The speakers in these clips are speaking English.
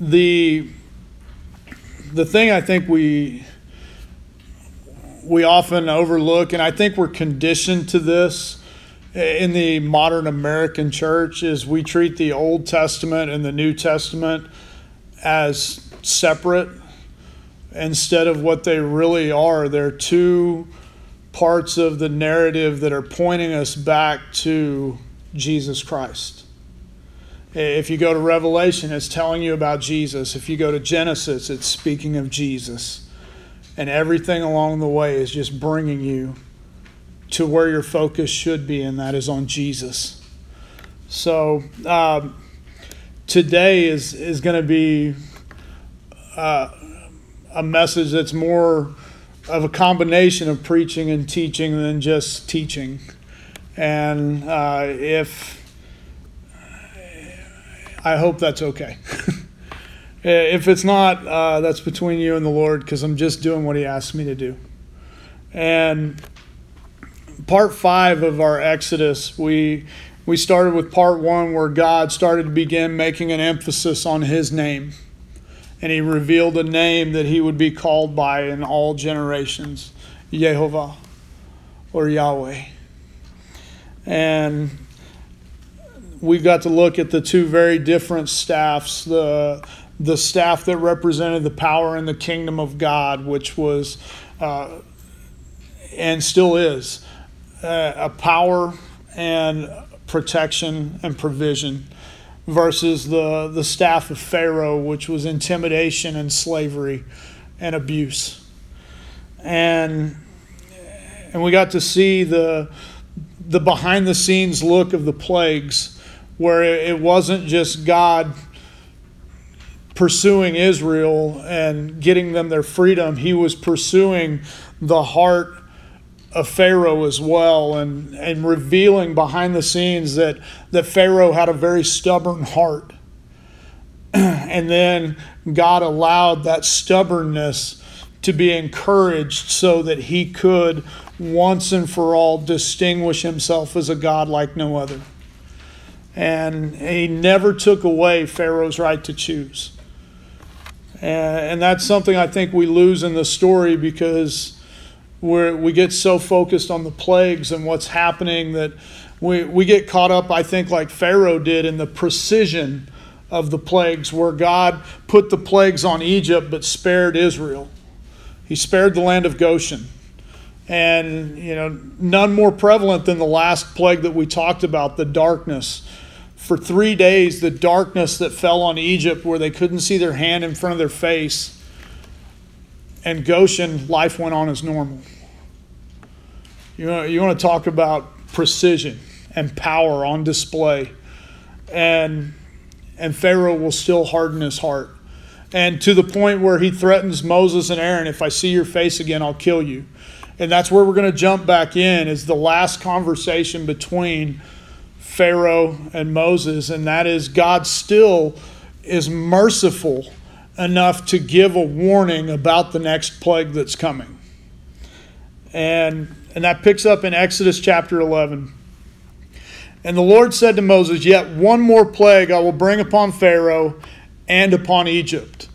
the the thing I think we we often overlook, and I think we're conditioned to this in the modern American church, is we treat the Old Testament and the New Testament as separate instead of what they really are. They're two parts of the narrative that are pointing us back to Jesus Christ. If you go to Revelation, it's telling you about Jesus. If you go to Genesis, it's speaking of Jesus. And everything along the way is just bringing you to where your focus should be, and that is on Jesus. So um, today is, is going to be uh, a message that's more of a combination of preaching and teaching than just teaching. And uh, if I hope that's okay. if it's not, uh, that's between you and the Lord because I'm just doing what He asked me to do. And part five of our Exodus, we we started with part one where God started to begin making an emphasis on His name, and He revealed a name that He would be called by in all generations, Jehovah or Yahweh. And we got to look at the two very different staffs the the staff that represented the power and the kingdom of God, which was uh, and still is uh, a power and protection and provision, versus the the staff of Pharaoh, which was intimidation and slavery and abuse, and and we got to see the the behind the scenes look of the plagues where it wasn't just God pursuing Israel and getting them their freedom, he was pursuing the heart of Pharaoh as well and, and revealing behind the scenes that, that Pharaoh had a very stubborn heart. and then God allowed that stubbornness to be encouraged so that he could once and for all distinguish himself as a God like no other and he never took away Pharaoh's right to choose. And, that's something I think we lose in the story because we we get so focused on the plagues and what's happening that we, we get caught up, I think, like Pharaoh did, in the precision of the plagues, where God put the plagues on Egypt but spared Israel. He spared the land of Goshen. And, you know, none more prevalent than the last plague that we talked about, the darkness for three days the darkness that fell on Egypt where they couldn't see their hand in front of their face. And Goshen, life went on as normal. You know, you want to talk about precision and power on display. And, and Pharaoh will still harden his heart. And to the point where he threatens Moses and Aaron, if I see your face again, I'll kill you. And that's where we're going to jump back in, is the last conversation between Pharaoh and Moses, and that is God still is merciful enough to give a warning about the next plague that's coming. And, and that picks up in Exodus chapter 11. And the Lord said to Moses, Yet one more plague I will bring upon Pharaoh and upon Egypt.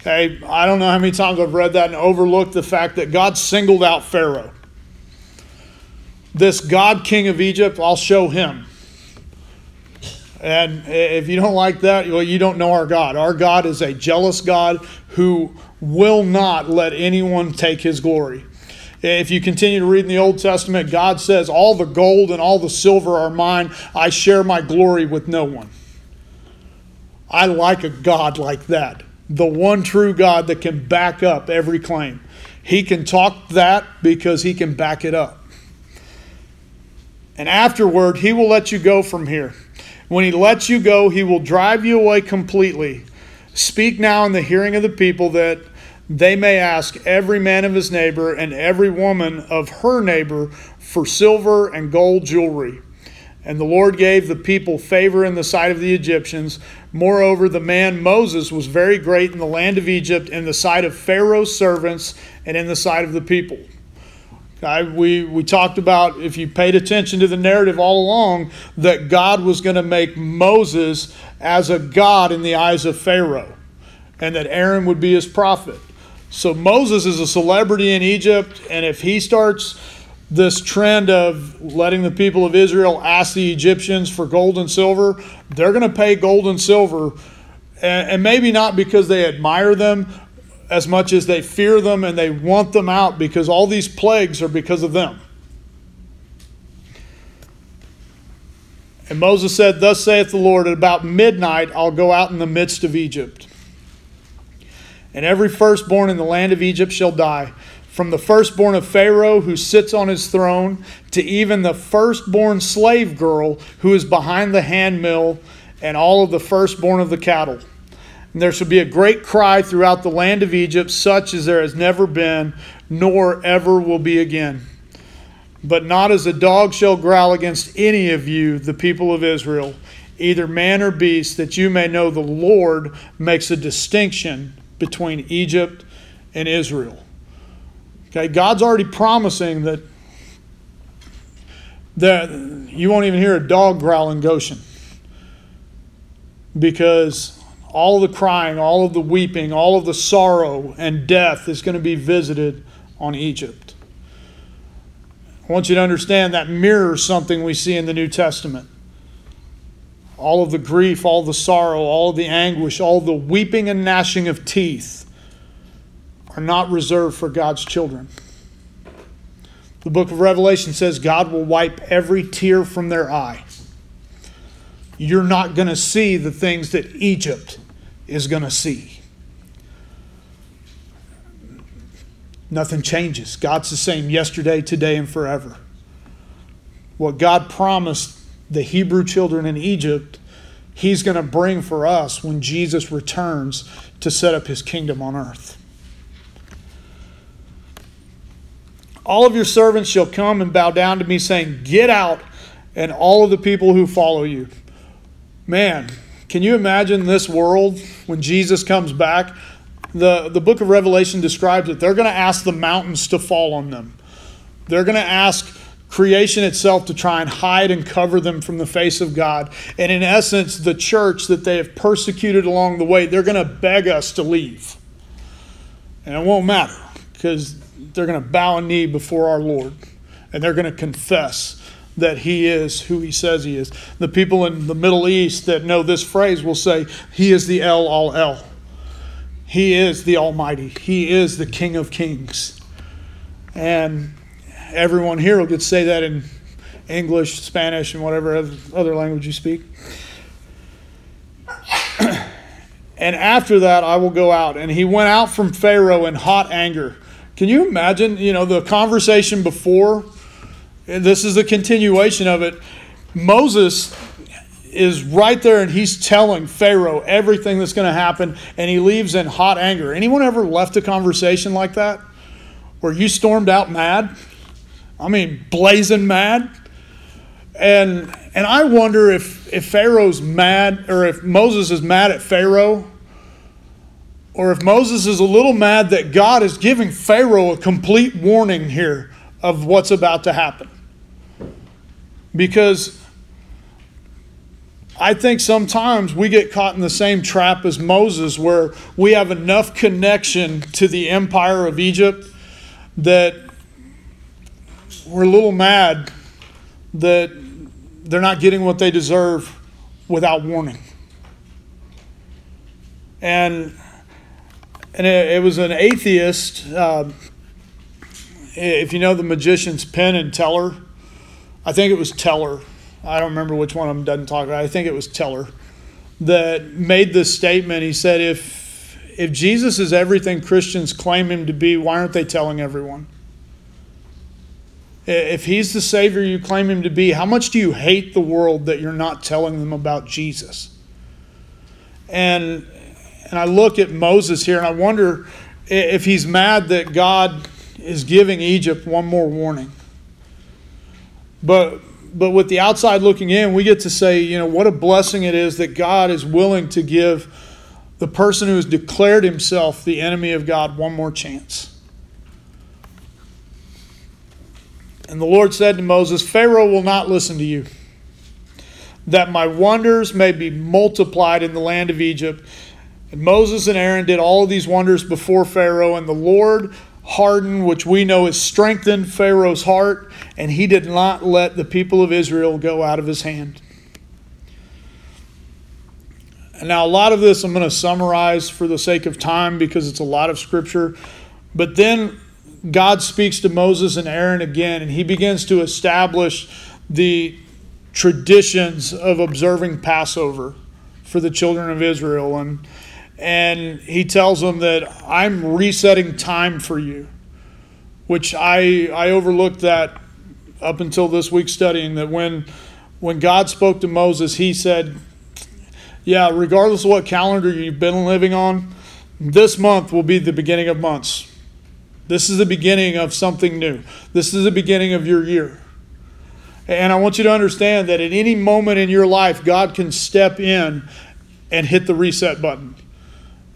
Okay, I don't know how many times I've read that and overlooked the fact that God singled out Pharaoh. This God king of Egypt, I'll show him. And if you don't like that, well, you don't know our God. Our God is a jealous God who will not let anyone take his glory. If you continue to read in the Old Testament, God says, All the gold and all the silver are mine. I share my glory with no one. I like a God like that. The one true God that can back up every claim. He can talk that because he can back it up. And afterward, he will let you go from here. When he lets you go, he will drive you away completely. Speak now in the hearing of the people that they may ask every man of his neighbor and every woman of her neighbor for silver and gold jewelry. And the Lord gave the people favor in the sight of the Egyptians. Moreover, the man Moses was very great in the land of Egypt, in the sight of Pharaoh's servants, and in the sight of the people. I, we, we talked about, if you paid attention to the narrative all along, that God was going to make Moses as a God in the eyes of Pharaoh, and that Aaron would be his prophet. So Moses is a celebrity in Egypt, and if he starts this trend of letting the people of Israel ask the Egyptians for gold and silver, they're going to pay gold and silver, and, and maybe not because they admire them, as much as they fear them and they want them out because all these plagues are because of them. And Moses said, Thus saith the Lord, at about midnight I'll go out in the midst of Egypt. And every firstborn in the land of Egypt shall die, from the firstborn of Pharaoh who sits on his throne, to even the firstborn slave girl who is behind the handmill, and all of the firstborn of the cattle. And there shall be a great cry throughout the land of Egypt, such as there has never been, nor ever will be again. But not as a dog shall growl against any of you, the people of Israel, either man or beast, that you may know the Lord makes a distinction between Egypt and Israel. Okay, God's already promising that, that you won't even hear a dog growl in Goshen because all the crying, all of the weeping, all of the sorrow and death is going to be visited on Egypt. I want you to understand that mirrors something we see in the New Testament. All of the grief, all the sorrow, all of the anguish, all the weeping and gnashing of teeth are not reserved for God's children. The book of Revelation says God will wipe every tear from their eye. You're not going to see the things that Egypt is going to see. Nothing changes. God's the same yesterday, today, and forever. What God promised the Hebrew children in Egypt, He's going to bring for us when Jesus returns to set up His kingdom on earth. All of your servants shall come and bow down to me, saying, Get out, and all of the people who follow you. Man, can you imagine this world when Jesus comes back? The, the book of Revelation describes it. They're going to ask the mountains to fall on them. They're going to ask creation itself to try and hide and cover them from the face of God. And in essence, the church that they have persecuted along the way, they're going to beg us to leave. And it won't matter because they're going to bow a knee before our Lord and they're going to confess that he is who he says he is. The people in the Middle East that know this phrase will say, He is the El All El. He is the Almighty. He is the King of Kings. And everyone here will get to say that in English, Spanish, and whatever other language you speak. and after that, I will go out. And he went out from Pharaoh in hot anger. Can you imagine, you know, the conversation before this is a continuation of it. Moses is right there and he's telling Pharaoh everything that's going to happen, and he leaves in hot anger. Anyone ever left a conversation like that? Where you stormed out mad? I mean, blazing mad? And and I wonder if, if Pharaoh's mad, or if Moses is mad at Pharaoh, or if Moses is a little mad that God is giving Pharaoh a complete warning here of what's about to happen. Because I think sometimes we get caught in the same trap as Moses, where we have enough connection to the empire of Egypt that we're a little mad that they're not getting what they deserve without warning. And and it, it was an atheist. Uh, if you know the magicians Penn and Teller, I think it was Teller. I don't remember which one of them doesn't talk about. It. I think it was Teller that made this statement. He said, "If if Jesus is everything Christians claim him to be, why aren't they telling everyone? If he's the Savior you claim him to be, how much do you hate the world that you're not telling them about Jesus?" And and I look at Moses here, and I wonder if he's mad that God is giving Egypt one more warning. But but with the outside looking in, we get to say, you know, what a blessing it is that God is willing to give the person who has declared himself the enemy of God one more chance. And the Lord said to Moses, Pharaoh will not listen to you, that my wonders may be multiplied in the land of Egypt. And Moses and Aaron did all these wonders before Pharaoh, and the Lord hardened, which we know is strengthened Pharaoh's heart, and he did not let the people of Israel go out of his hand. And now, a lot of this I'm going to summarize for the sake of time because it's a lot of scripture. But then God speaks to Moses and Aaron again, and he begins to establish the traditions of observing Passover for the children of Israel. And, and he tells them that I'm resetting time for you, which I, I overlooked that up until this week studying that when, when God spoke to Moses, he said, Yeah, regardless of what calendar you've been living on, this month will be the beginning of months this is the beginning of something new. This is the beginning of your year. And I want you to understand that at any moment in your life, God can step in and hit the reset button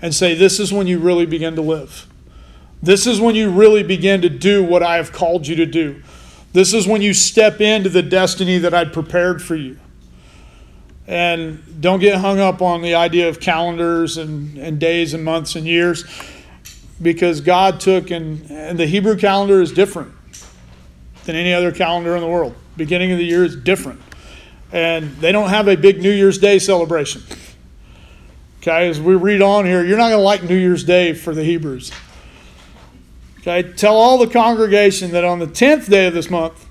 and say, This is when you really begin to live. This is when you really begin to do what I have called you to do. This is when you step into the destiny that I'd prepared for you. And don't get hung up on the idea of calendars and, and days and months and years because God took and, and the Hebrew calendar is different than any other calendar in the world. Beginning of the year is different. And they don't have a big New Year's Day celebration. Okay, as we read on here, you're not going to like New Year's Day for the Hebrews. Okay, tell all the congregation that on the 10th day of this month,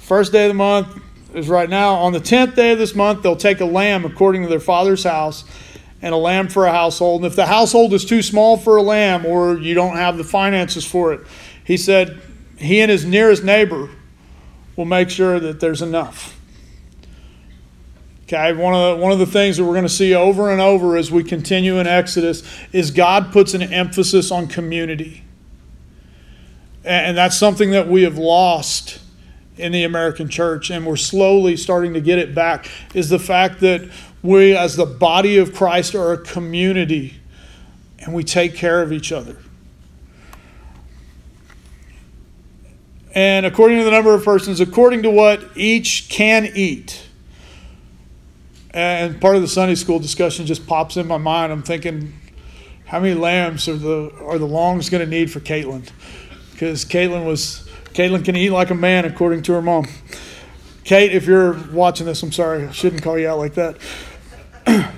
first day of the month is right now, on the 10th day of this month, they'll take a lamb according to their father's house and a lamb for a household. And if the household is too small for a lamb or you don't have the finances for it, he said he and his nearest neighbor will make sure that there's enough. Okay, one of the, one of the things that we're going to see over and over as we continue in Exodus is God puts an emphasis on community. And that's something that we have lost in the American church, and we're slowly starting to get it back, is the fact that we, as the body of Christ, are a community and we take care of each other. And according to the number of persons, according to what each can eat. And part of the Sunday school discussion just pops in my mind. I'm thinking, how many lambs are the are the longs going to need for Caitlin? Because Caitlin was Caitlin can eat like a man, according to her mom. Kate, if you're watching this, I'm sorry, I shouldn't call you out like that.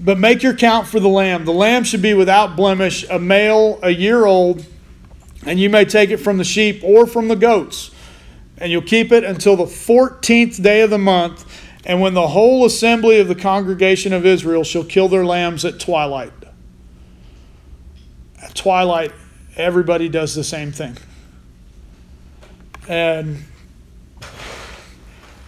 but make your count for the lamb. The lamb should be without blemish, a male, a year old, and you may take it from the sheep or from the goats. And you'll keep it until the 14th day of the month. And when the whole assembly of the congregation of Israel shall kill their lambs at twilight. At twilight, everybody does the same thing. And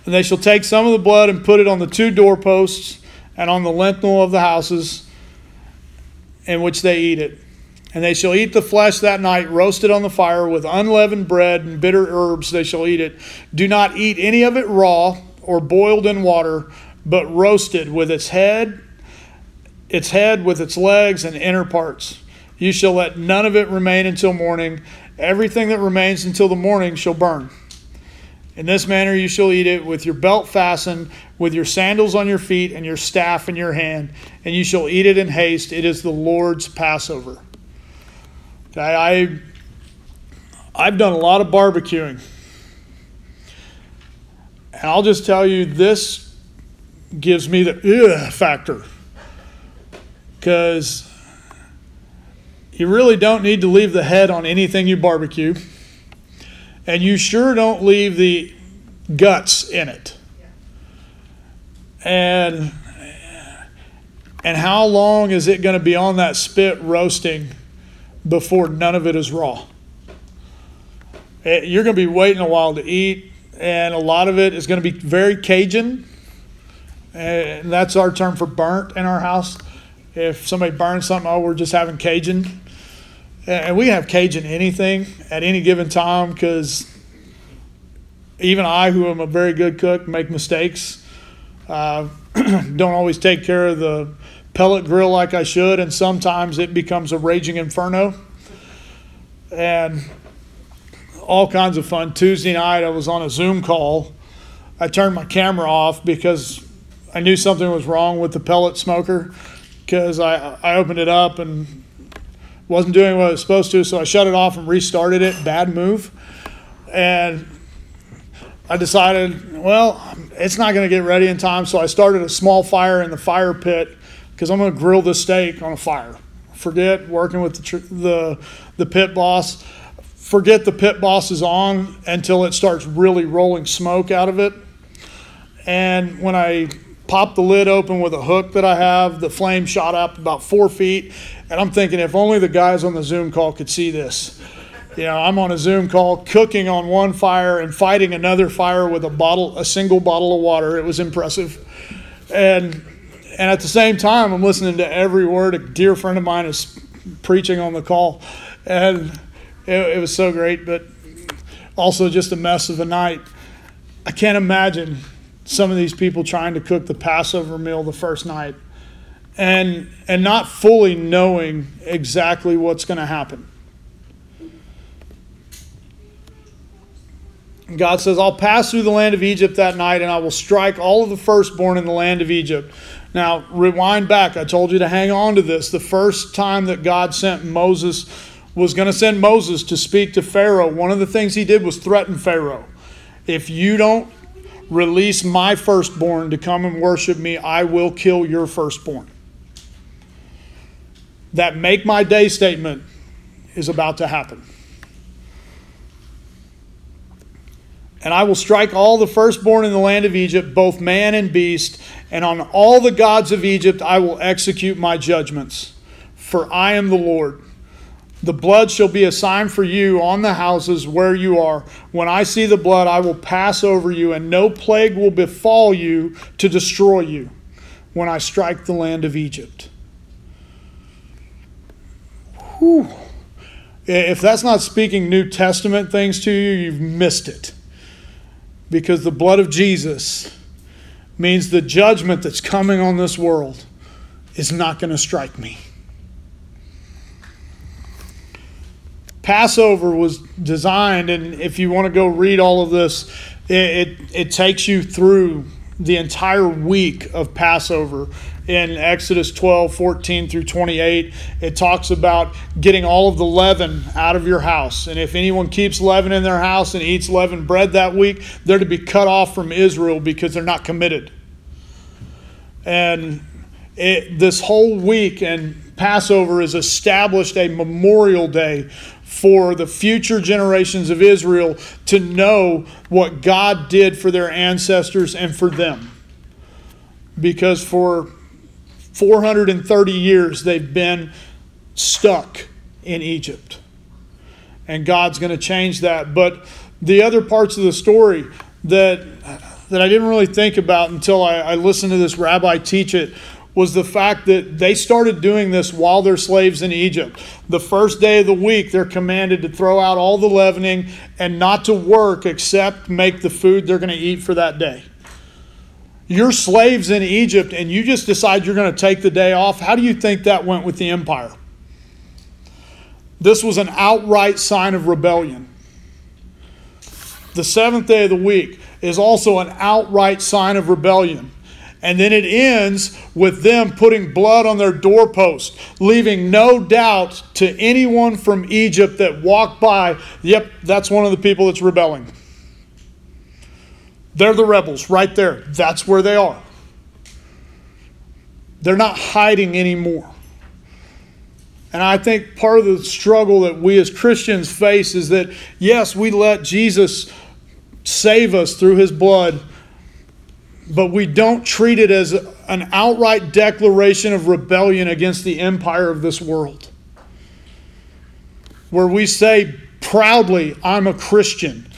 and they shall take some of the blood and put it on the two doorposts and on the lintel of the houses in which they eat it. And they shall eat the flesh that night, roasted on the fire with unleavened bread and bitter herbs. They shall eat it. Do not eat any of it raw or boiled in water, but roasted with its head, its head with its legs and inner parts. You shall let none of it remain until morning. Everything that remains until the morning shall burn. In this manner you shall eat it with your belt fastened, with your sandals on your feet, and your staff in your hand, and you shall eat it in haste. It is the Lord's Passover. Okay, I, I've done a lot of barbecuing. And I'll just tell you, this gives me the factor. Because you really don't need to leave the head on anything you barbecue and you sure don't leave the guts in it. And and how long is it going to be on that spit roasting before none of it is raw? Eh, you're going to be waiting a while to eat, and a lot of it is going to be very Cajun. And that's our term for burnt in our house. If somebody burns something, oh, we're just having Cajun and we have Cajun anything at any given time because even I, who am a very good cook, make mistakes. Uh, don't always take care of the pellet grill like I should, and sometimes it becomes a raging inferno. And all kinds of fun. Tuesday night, I was on a Zoom call. I turned my camera off because I knew something was wrong with the pellet smoker because I, I opened it up and wasn't doing what it was supposed to, so I shut it off and restarted it. Bad move. And I decided, well, it's not going to get ready in time, so I started a small fire in the fire pit because I'm going to grill this steak on a fire. Forget working with the, the, the pit boss. Forget the pit boss is on until it starts really rolling smoke out of it. And when I popped the lid open with a hook that I have, the flame shot up about four feet. And I'm thinking, if only the guys on the Zoom call could see this. You know, I'm on a Zoom call cooking on one fire and fighting another fire with a bottle, a single bottle of water. It was impressive. And and at the same time, I'm listening to every word a dear friend of mine is preaching on the call. And it, it was so great, but also just a mess of a night. I can't imagine some of these people trying to cook the Passover meal the first night and and not fully knowing exactly what's going to happen. God says, I'll pass through the land of Egypt that night and I will strike all of the firstborn in the land of Egypt. Now, rewind back. I told you to hang on to this. The first time that God sent Moses was going to send Moses to speak to Pharaoh, one of the things he did was threaten Pharaoh. If you don't release my firstborn to come and worship me, I will kill your firstborn. That make my day statement is about to happen. And I will strike all the firstborn in the land of Egypt, both man and beast, and on all the gods of Egypt I will execute my judgments. For I am the Lord. The blood shall be a sign for you on the houses where you are. When I see the blood, I will pass over you, and no plague will befall you to destroy you when I strike the land of Egypt. Whew. If that's not speaking New Testament things to you, you've missed it because the blood of Jesus means the judgment that's coming on this world is not going to strike me. Passover was designed, and if you want to go read all of this, it, it, it takes you through the entire week of Passover in Exodus 12, 14 through 28. It talks about getting all of the leaven out of your house. And if anyone keeps leaven in their house and eats leavened bread that week, they're to be cut off from Israel because they're not committed. And it, this whole week and Passover is established a memorial day for the future generations of Israel to know what God did for their ancestors and for them. Because for 430 years they've been stuck in Egypt. And God's going to change that. But the other parts of the story that, that I didn't really think about until I, I listened to this rabbi teach it was the fact that they started doing this while they're slaves in Egypt. The first day of the week, they're commanded to throw out all the leavening and not to work except make the food they're going to eat for that day. You're slaves in Egypt and you just decide you're going to take the day off. How do you think that went with the empire? This was an outright sign of rebellion. The seventh day of the week is also an outright sign of rebellion. And then it ends with them putting blood on their doorpost, leaving no doubt to anyone from Egypt that walked by, yep, that's one of the people that's rebelling. They're the rebels right there. That's where they are. They're not hiding anymore. And I think part of the struggle that we as Christians face is that, yes, we let Jesus save us through his blood, but we don't treat it as an outright declaration of rebellion against the empire of this world. Where we say proudly, I'm a Christian.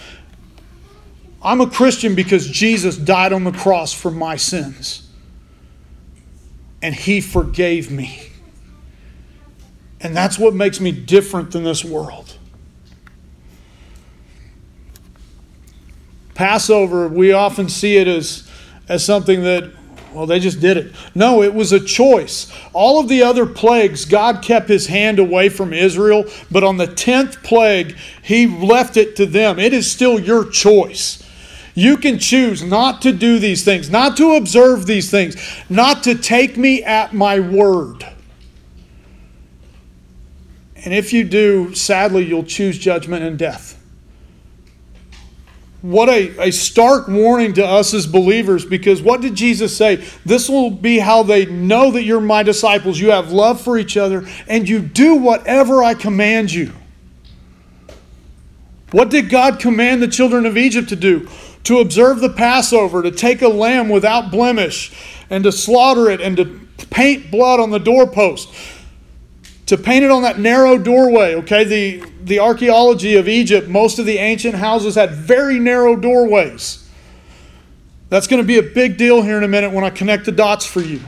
I'm a Christian because Jesus died on the cross for my sins. And he forgave me. And that's what makes me different than this world. Passover, we often see it as, as something that Well, they just did it. No, it was a choice. All of the other plagues, God kept his hand away from Israel, but on the 10th plague, he left it to them. It is still your choice. You can choose not to do these things, not to observe these things, not to take me at my word. And if you do, sadly, you'll choose judgment and death what a, a stark warning to us as believers because what did Jesus say? This will be how they know that you're my disciples. You have love for each other and you do whatever I command you. What did God command the children of Egypt to do? To observe the Passover, to take a lamb without blemish, and to slaughter it, and to paint blood on the doorpost to paint it on that narrow doorway. Okay, the, the archaeology of Egypt, most of the ancient houses had very narrow doorways. That's going to be a big deal here in a minute when I connect the dots for you.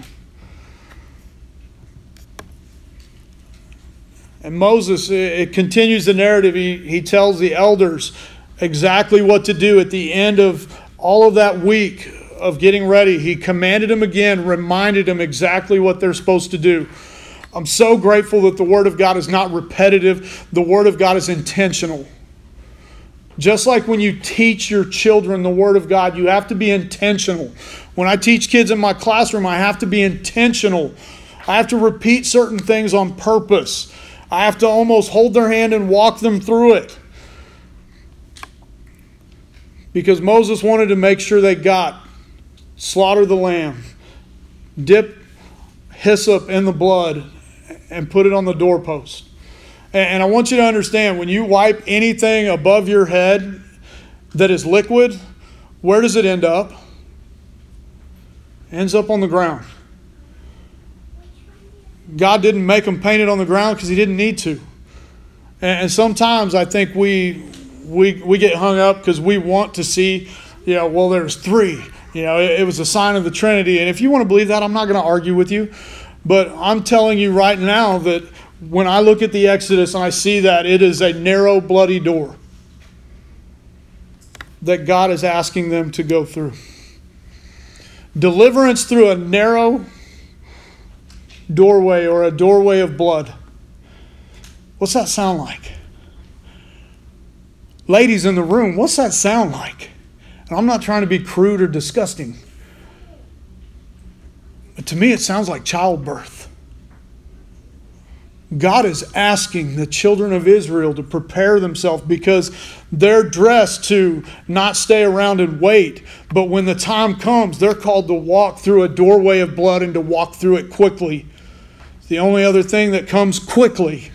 And Moses, it continues the narrative. He, he tells the elders exactly what to do at the end of all of that week of getting ready. He commanded them again, reminded them exactly what they're supposed to do. I'm so grateful that the Word of God is not repetitive, the Word of God is intentional. Just like when you teach your children the Word of God, you have to be intentional. When I teach kids in my classroom, I have to be intentional. I have to repeat certain things on purpose. I have to almost hold their hand and walk them through it. Because Moses wanted to make sure they got slaughter the lamb, dip hyssop in the blood, and put it on the doorpost. And I want you to understand when you wipe anything above your head that is liquid, where does it end up? Ends up on the ground. God didn't make them paint it on the ground because He didn't need to. And sometimes I think we we we get hung up because we want to see, you know, well, there's three. You know, it, it was a sign of the Trinity. And if you want to believe that, I'm not going to argue with you. But I'm telling you right now that when I look at the Exodus and I see that, it is a narrow, bloody door that God is asking them to go through. Deliverance through a narrow doorway or a doorway of blood. What's that sound like? Ladies in the room, what's that sound like? And I'm not trying to be crude or disgusting. To me, it sounds like childbirth. God is asking the children of Israel to prepare themselves because they're dressed to not stay around and wait. But when the time comes, they're called to walk through a doorway of blood and to walk through it quickly. The only other thing that comes quickly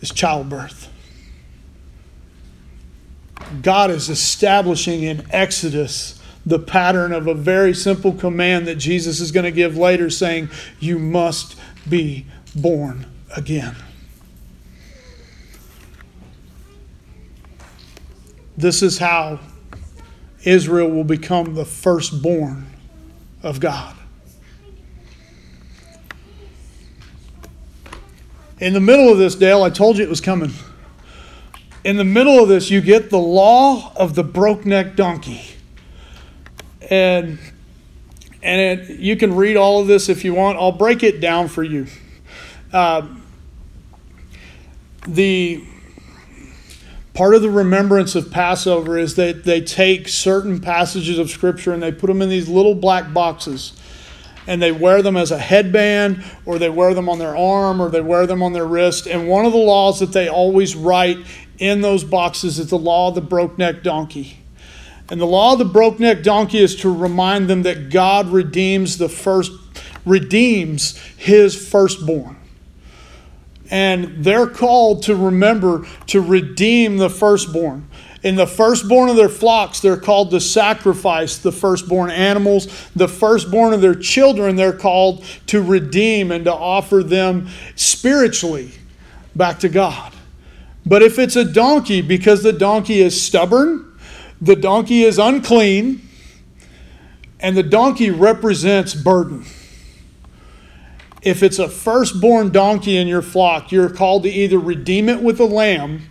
is childbirth. God is establishing in Exodus the pattern of a very simple command that Jesus is going to give later, saying, You must be born again. This is how Israel will become the firstborn of God. In the middle of this, Dale, I told you it was coming. In the middle of this, you get the law of the broke neck donkey and and it, you can read all of this if you want. I'll break it down for you. Uh, the part of the remembrance of Passover is that they take certain passages of Scripture and they put them in these little black boxes. And they wear them as a headband, or they wear them on their arm, or they wear them on their wrist. And one of the laws that they always write in those boxes is the law of the broke neck donkey. And the law of the broke neck donkey is to remind them that God redeems the first redeems his firstborn. And they're called to remember to redeem the firstborn. In the firstborn of their flocks, they're called to sacrifice the firstborn animals. The firstborn of their children, they're called to redeem and to offer them spiritually back to God. But if it's a donkey, because the donkey is stubborn, the donkey is unclean, and the donkey represents burden. If it's a firstborn donkey in your flock, you're called to either redeem it with a lamb,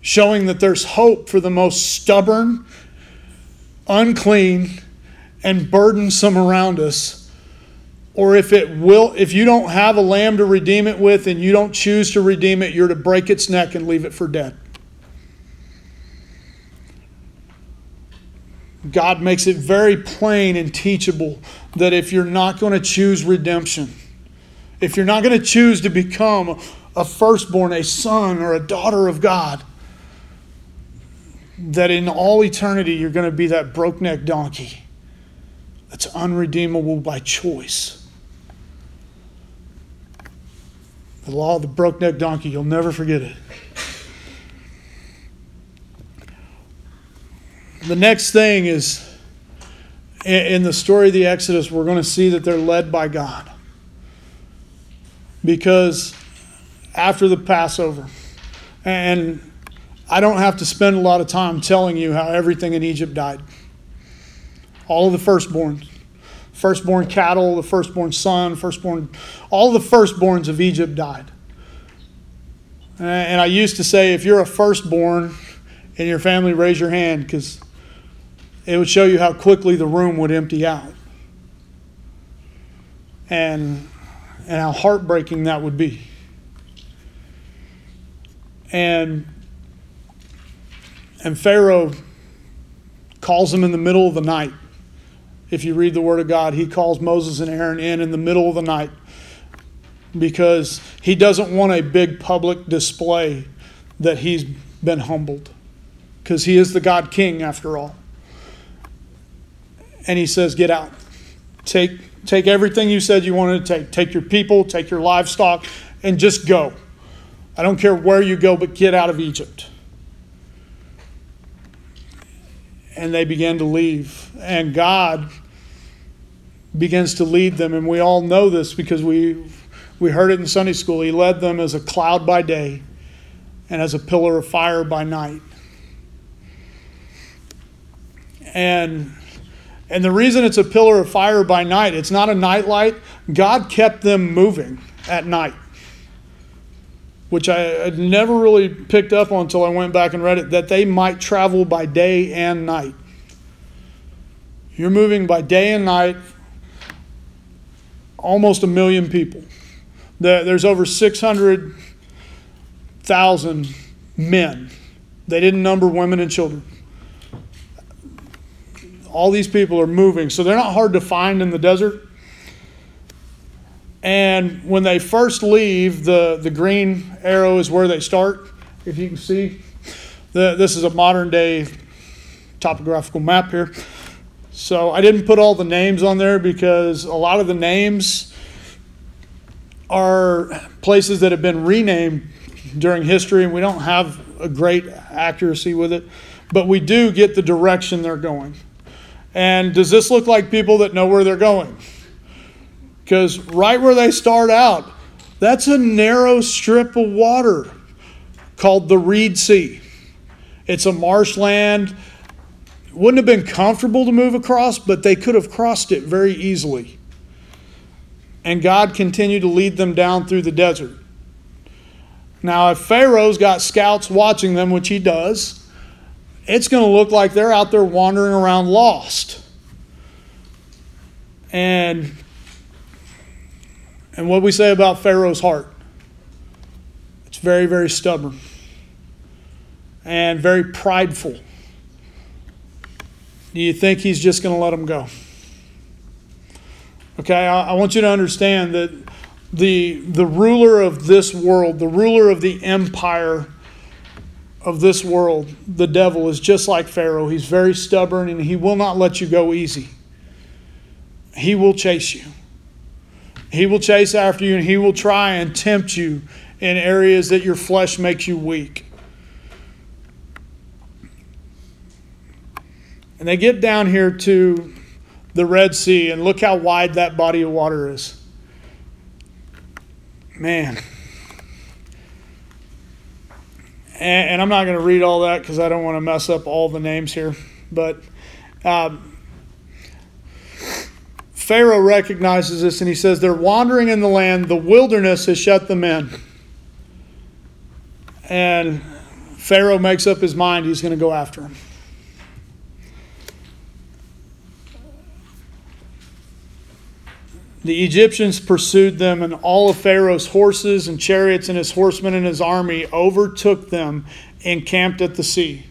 showing that there's hope for the most stubborn, unclean, and burdensome around us, or if it will if you don't have a lamb to redeem it with and you don't choose to redeem it, you're to break its neck and leave it for dead. God makes it very plain and teachable that if you're not going to choose redemption, if you're not going to choose to become a firstborn, a son or a daughter of God, that in all eternity you're going to be that broke neck donkey that's unredeemable by choice. The law of the broke neck donkey, you'll never forget it. The next thing is in the story of the Exodus, we're going to see that they're led by God. Because after the Passover, and I don't have to spend a lot of time telling you how everything in Egypt died. All of the firstborn, firstborn cattle, the firstborn son, firstborn, all the firstborns of Egypt died. And I used to say, if you're a firstborn in your family, raise your hand because it would show you how quickly the room would empty out. And, and how heartbreaking that would be. And, and Pharaoh calls him in the middle of the night. If you read the Word of God, he calls Moses and Aaron in in the middle of the night because he doesn't want a big public display that he's been humbled because he is the God King after all and he says, Get out. Take, take everything you said you wanted to take. Take your people, take your livestock, and just go. I don't care where you go, but get out of Egypt. And they began to leave. And God begins to lead them. And we all know this because we, we heard it in Sunday school. He led them as a cloud by day and as a pillar of fire by night. And and the reason it's a pillar of fire by night, it's not a nightlight. God kept them moving at night, which I had never really picked up on until I went back and read it, that they might travel by day and night. You're moving by day and night, almost a million people. There's over 600,000 men. They didn't number women and children all these people are moving, so they're not hard to find in the desert. And when they first leave, the, the green arrow is where they start. If you can see, the, this is a modern day topographical map here. So I didn't put all the names on there because a lot of the names are places that have been renamed during history, and we don't have a great accuracy with it. But we do get the direction they're going. And does this look like people that know where they're going? Because right where they start out, that's a narrow strip of water called the Reed Sea. It's a marshland. Wouldn't have been comfortable to move across, but they could have crossed it very easily. And God continued to lead them down through the desert. Now, if Pharaoh's got scouts watching them, which he does, it's going to look like they're out there wandering around lost. And and what we say about Pharaoh's heart? It's very, very stubborn and very prideful. Do you think he's just going to let them go? Okay, I, want you to understand that the, the ruler of this world, the ruler of the empire of this world, the devil, is just like Pharaoh. He's very stubborn and he will not let you go easy. He will chase you. He will chase after you and he will try and tempt you in areas that your flesh makes you weak. And they get down here to the Red Sea, and look how wide that body of water is. Man. And, and I'm not going to read all that because I don't want to mess up all the names here. But um, Pharaoh recognizes this and he says, They're wandering in the land, the wilderness has shut them in. And Pharaoh makes up his mind he's going to go after him. The Egyptians pursued them, and all of Pharaoh's horses and chariots and his horsemen and his army overtook them and camped at the sea,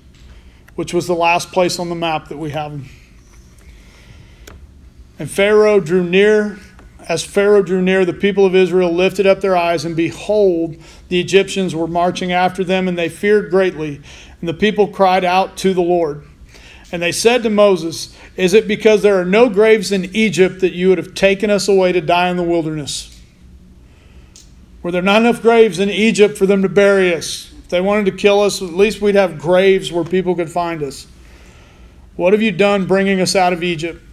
which was the last place on the map that we have. And Pharaoh drew near. As Pharaoh drew near, the people of Israel lifted up their eyes, and behold, the Egyptians were marching after them, and they feared greatly. And the people cried out to the Lord. And they said to Moses, Is it because there are no graves in Egypt that you would have taken us away to die in the wilderness? Were there not enough graves in Egypt for them to bury us? If they wanted to kill us, at least we'd have graves where people could find us. What have you done bringing us out of Egypt?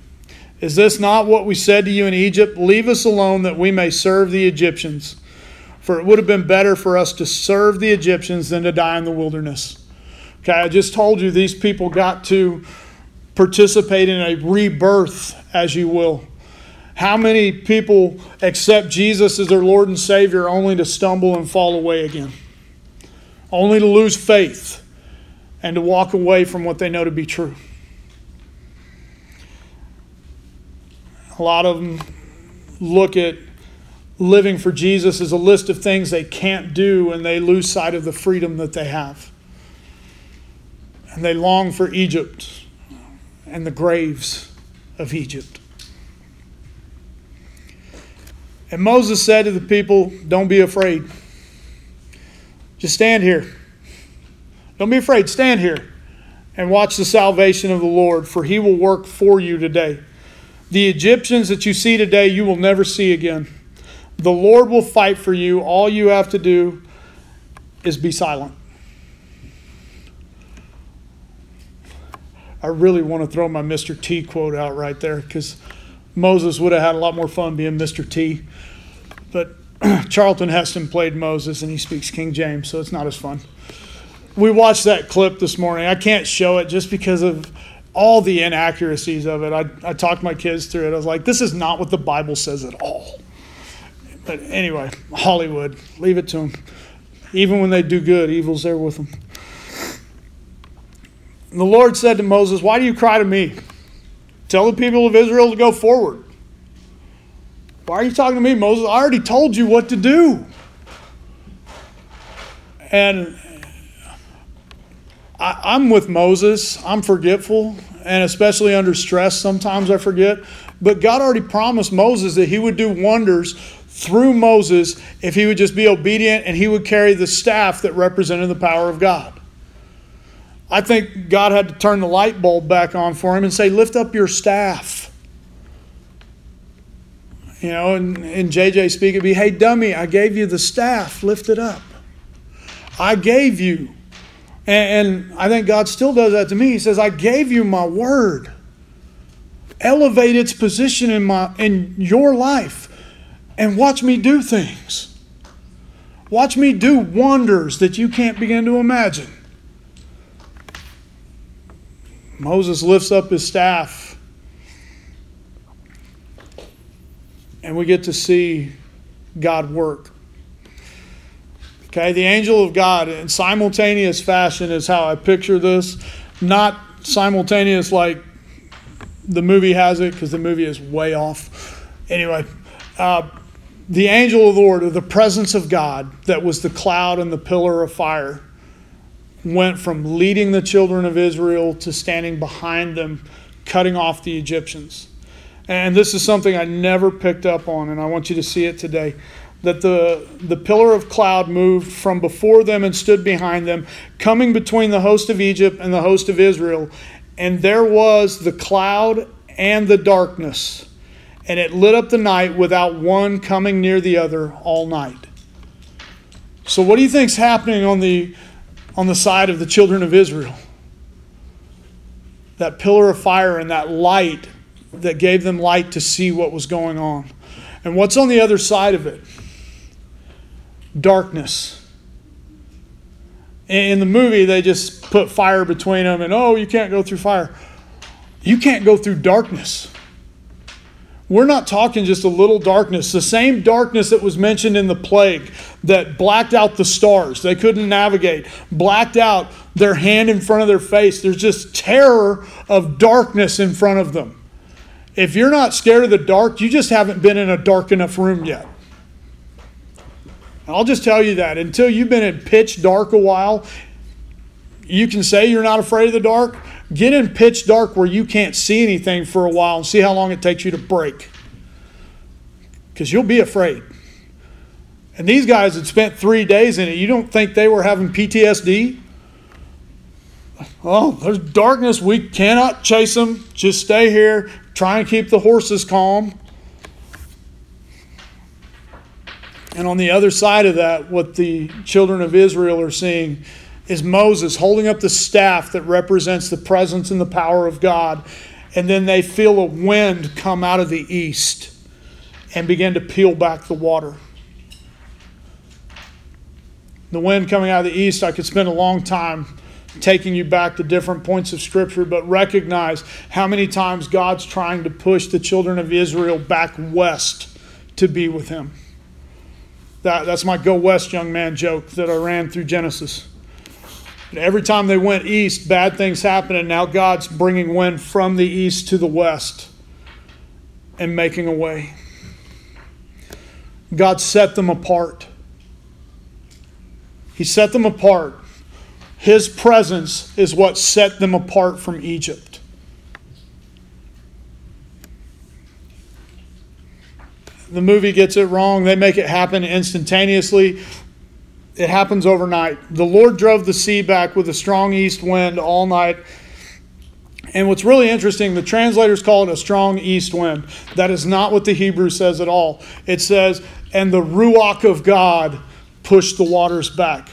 Is this not what we said to you in Egypt? Leave us alone that we may serve the Egyptians. For it would have been better for us to serve the Egyptians than to die in the wilderness. Okay, I just told you these people got to participate in a rebirth, as you will. How many people accept Jesus as their Lord and Savior only to stumble and fall away again? Only to lose faith and to walk away from what they know to be true. A lot of them look at living for Jesus as a list of things they can't do and they lose sight of the freedom that they have and they long for Egypt and the graves of Egypt. And Moses said to the people, Don't be afraid. Just stand here. Don't be afraid. Stand here and watch the salvation of the Lord, for he will work for you today. The Egyptians that you see today, you will never see again. The Lord will fight for you. All you have to do is be silent. I really want to throw my Mr. T quote out right there because Moses would have had a lot more fun being Mr. T. But Charlton Heston played Moses and he speaks King James, so it's not as fun. We watched that clip this morning. I can't show it just because of all the inaccuracies of it. I, I talked my kids through it. I was like, this is not what the Bible says at all. But anyway, Hollywood, leave it to them. Even when they do good, evil's there with them. And the Lord said to Moses, Why do you cry to me? Tell the people of Israel to go forward. Why are you talking to me, Moses? I already told you what to do. And I, am with Moses. I'm forgetful, and especially under stress, sometimes I forget. But God already promised Moses that He would do wonders through Moses if he would just be obedient and he would carry the staff that represented the power of God. I think God had to turn the light bulb back on for him and say, Lift up your staff. You know, and, and JJ speak, it'd be, Hey, dummy, I gave you the staff, lift it up. I gave you. And, and I think God still does that to me. He says, I gave you my word. Elevate its position in, my, in your life and watch me do things. Watch me do wonders that you can't begin to imagine. Moses lifts up his staff, and we get to see God work. Okay, the angel of God in simultaneous fashion is how I picture this. Not simultaneous like the movie has it, because the movie is way off. Anyway, uh, the angel of the Lord, or the presence of God, that was the cloud and the pillar of fire went from leading the children of Israel to standing behind them, cutting off the Egyptians. And this is something I never picked up on, and I want you to see it today. That the, the pillar of cloud moved from before them and stood behind them, coming between the host of Egypt and the host of Israel. And there was the cloud and the darkness, and it lit up the night without one coming near the other all night. So, what do you think's happening on the on the side of the children of Israel. That pillar of fire and that light that gave them light to see what was going on. And what's on the other side of it? Darkness. In the movie, they just put fire between them and, oh, you can't go through fire. You can't go through darkness. We're not talking just a little darkness. The same darkness that was mentioned in the plague that blacked out the stars. They couldn't navigate, blacked out their hand in front of their face. There's just terror of darkness in front of them. If you're not scared of the dark, you just haven't been in a dark enough room yet. I'll just tell you that until you've been in pitch dark a while, you can say you're not afraid of the dark. Get in pitch dark where you can't see anything for a while and see how long it takes you to break. Because you'll be afraid. And these guys had spent three days in it. You don't think they were having PTSD? Oh, there's darkness. We cannot chase them. Just stay here. Try and keep the horses calm. And on the other side of that, what the children of Israel are seeing is Moses holding up the staff that represents the presence and the power of God. And then they feel a wind come out of the east and begin to peel back the water. The wind coming out of the east, I could spend a long time taking you back to different points of Scripture, but recognize how many times God's trying to push the children of Israel back west to be with Him. That, that's my go west young man joke that I ran through Genesis. Every time they went east, bad things happened, and now God's bringing wind from the east to the west and making a way. God set them apart. He set them apart. His presence is what set them apart from Egypt. The movie gets it wrong. They make it happen instantaneously. It happens overnight. The Lord drove the sea back with a strong east wind all night. And what's really interesting, the translators call it a strong east wind. That is not what the Hebrew says at all. It says, and the Ruach of God pushed the waters back.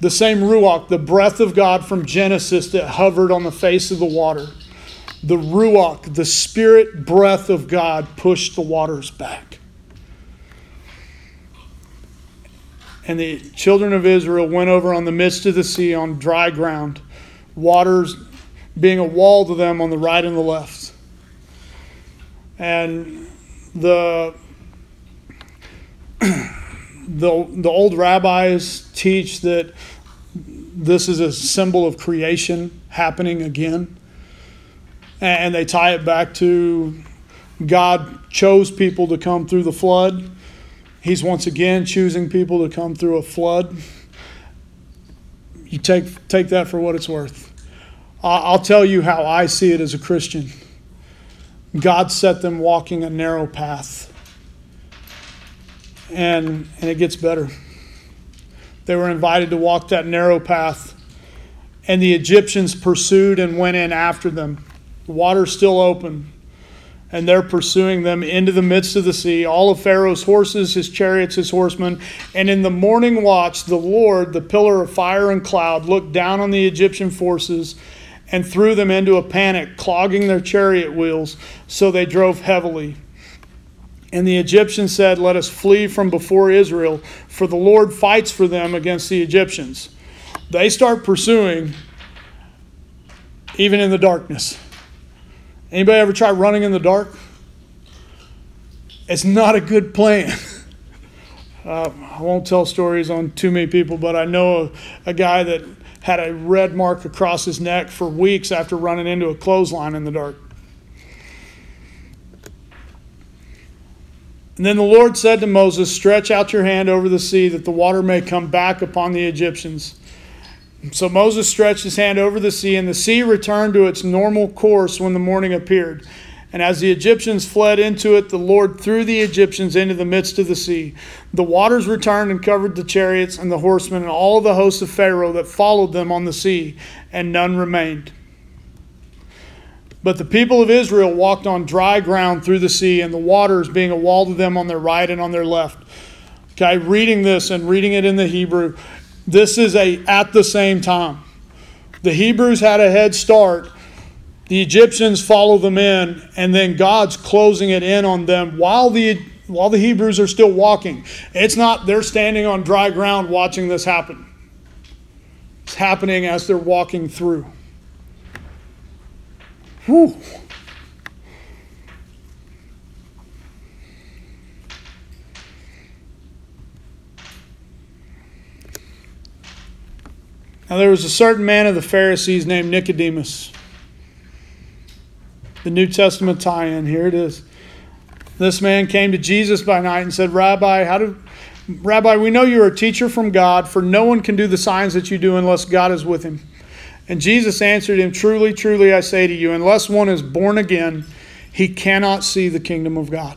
The same Ruach, the breath of God from Genesis that hovered on the face of the water. The Ruach, the spirit breath of God, pushed the waters back. And the children of Israel went over on the midst of the sea on dry ground, waters being a wall to them on the right and the left. And the the, the old rabbis teach that this is a symbol of creation happening again. And they tie it back to God chose people to come through the flood. He's once again choosing people to come through a flood. You take, take that for what it's worth. I'll tell you how I see it as a Christian. God set them walking a narrow path and, and it gets better. They were invited to walk that narrow path, and the Egyptians pursued and went in after them. The water's still open, and they're pursuing them into the midst of the sea, all of Pharaoh's horses, his chariots, his horsemen. And in the morning watch, the Lord, the pillar of fire and cloud, looked down on the Egyptian forces and threw them into a panic, clogging their chariot wheels, so they drove heavily. And the Egyptians said, Let us flee from before Israel, for the Lord fights for them against the Egyptians. They start pursuing even in the darkness. Anybody ever try running in the dark? It's not a good plan. Uh, I won't tell stories on too many people, but I know a, a guy that had a red mark across his neck for weeks after running into a clothesline in the dark. And then the Lord said to Moses, Stretch out your hand over the sea that the water may come back upon the Egyptians. So Moses stretched his hand over the sea, and the sea returned to its normal course when the morning appeared. And as the Egyptians fled into it, the Lord threw the Egyptians into the midst of the sea. The waters returned and covered the chariots and the horsemen and all the hosts of Pharaoh that followed them on the sea, and none remained. But the people of Israel walked on dry ground through the sea, and the waters being a wall to them on their right and on their left. Okay, reading this and reading it in the Hebrew, this is a at the same time. The Hebrews had a head start. The Egyptians follow them in, and then God's closing it in on them while the while the Hebrews are still walking. It's not they're standing on dry ground watching this happen. It's happening as they're walking through. Whew. Now there was a certain man of the Pharisees named Nicodemus. The New Testament tie in. Here it is. This man came to Jesus by night and said, Rabbi, how do. Rabbi, we know you're a teacher from God, for no one can do the signs that you do unless God is with him. And Jesus answered him, Truly, truly, I say to you, unless one is born again, he cannot see the kingdom of God.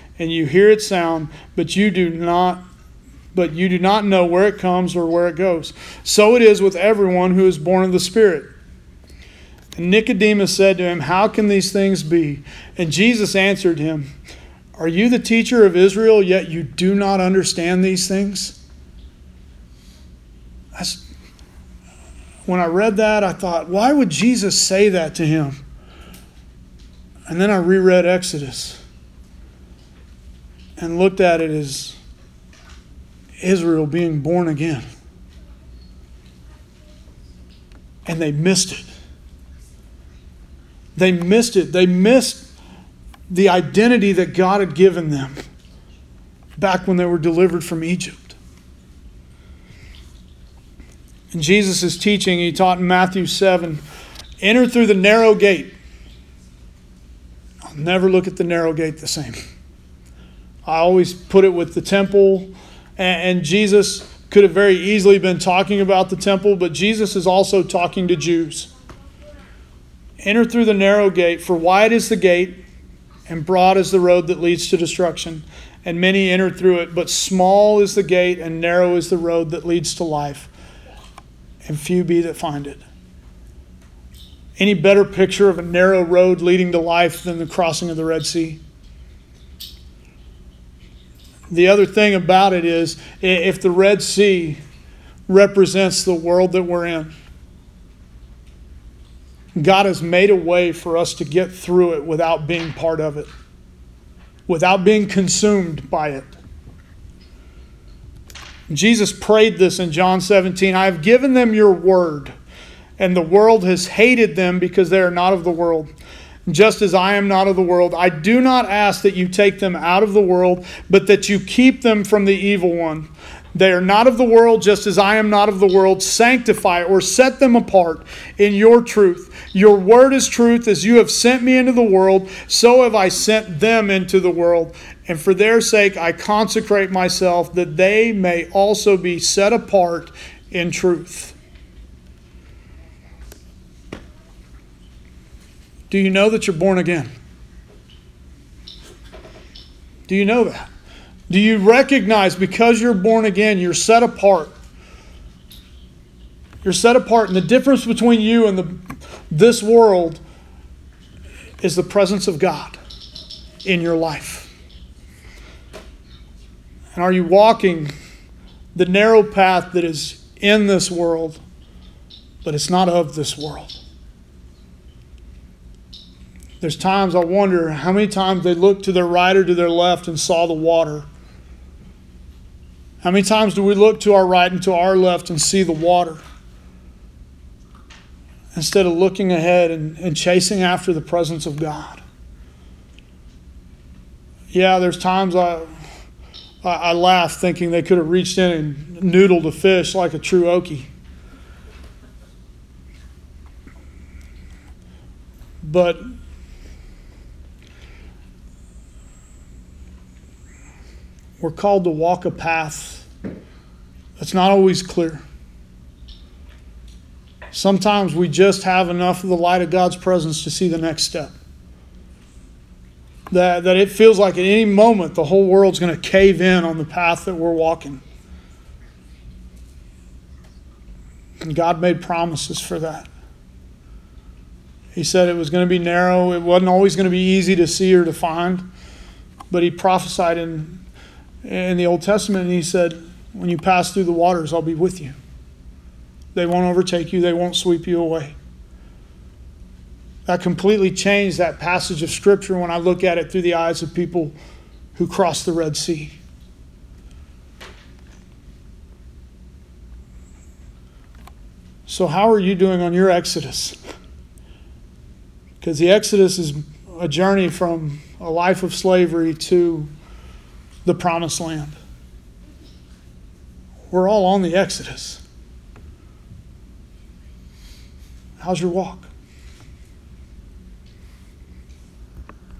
and you hear its sound, but you do not but you do not know where it comes or where it goes. So it is with everyone who is born of the Spirit. And Nicodemus said to him, How can these things be? And Jesus answered him, Are you the teacher of Israel, yet you do not understand these things? That's, when I read that, I thought, why would Jesus say that to him? And then I reread Exodus and looked at it as Israel being born again. And they missed it. They missed it. They missed the identity that God had given them back when they were delivered from Egypt. In Jesus' is teaching, he taught in Matthew 7 enter through the narrow gate. I'll never look at the narrow gate the same. I always put it with the temple, and, Jesus could have very easily been talking about the temple, but Jesus is also talking to Jews. Enter through the narrow gate, for wide is the gate, and broad is the road that leads to destruction, and many enter through it. But small is the gate, and narrow is the road that leads to life, and few be that find it. Any better picture of a narrow road leading to life than the crossing of the Red Sea? The other thing about it is if the Red Sea represents the world that we're in, God has made a way for us to get through it without being part of it, without being consumed by it. Jesus prayed this in John 17 I have given them your word, and the world has hated them because they are not of the world just as I am not of the world. I do not ask that you take them out of the world, but that you keep them from the evil one. They are not of the world, just as I am not of the world. Sanctify or set them apart in your truth. Your word is truth. As you have sent me into the world, so have I sent them into the world. And for their sake, I consecrate myself, that they may also be set apart in truth. Do you know that you're born again? Do you know that? Do you recognize because you're born again, you're set apart? You're set apart, and the difference between you and the, this world is the presence of God in your life. And are you walking the narrow path that is in this world, but it's not of this world? There's times I wonder how many times they looked to their right or to their left and saw the water. How many times do we look to our right and to our left and see the water? Instead of looking ahead and, and chasing after the presence of God. Yeah, there's times I, I, I laugh thinking they could have reached in and noodled a fish like a true Okie. But We're called to walk a path that's not always clear. Sometimes we just have enough of the light of God's presence to see the next step. That, that it feels like at any moment the whole world's going to cave in on the path that we're walking. And God made promises for that. He said it was going to be narrow, it wasn't always going to be easy to see or to find, but He prophesied in in the Old Testament, and he said, When you pass through the waters, I'll be with you. They won't overtake you, they won't sweep you away. That completely changed that passage of Scripture when I look at it through the eyes of people who crossed the Red Sea. So, how are you doing on your Exodus? Because the Exodus is a journey from a life of slavery to the promised land. We're all on the Exodus. How's your walk?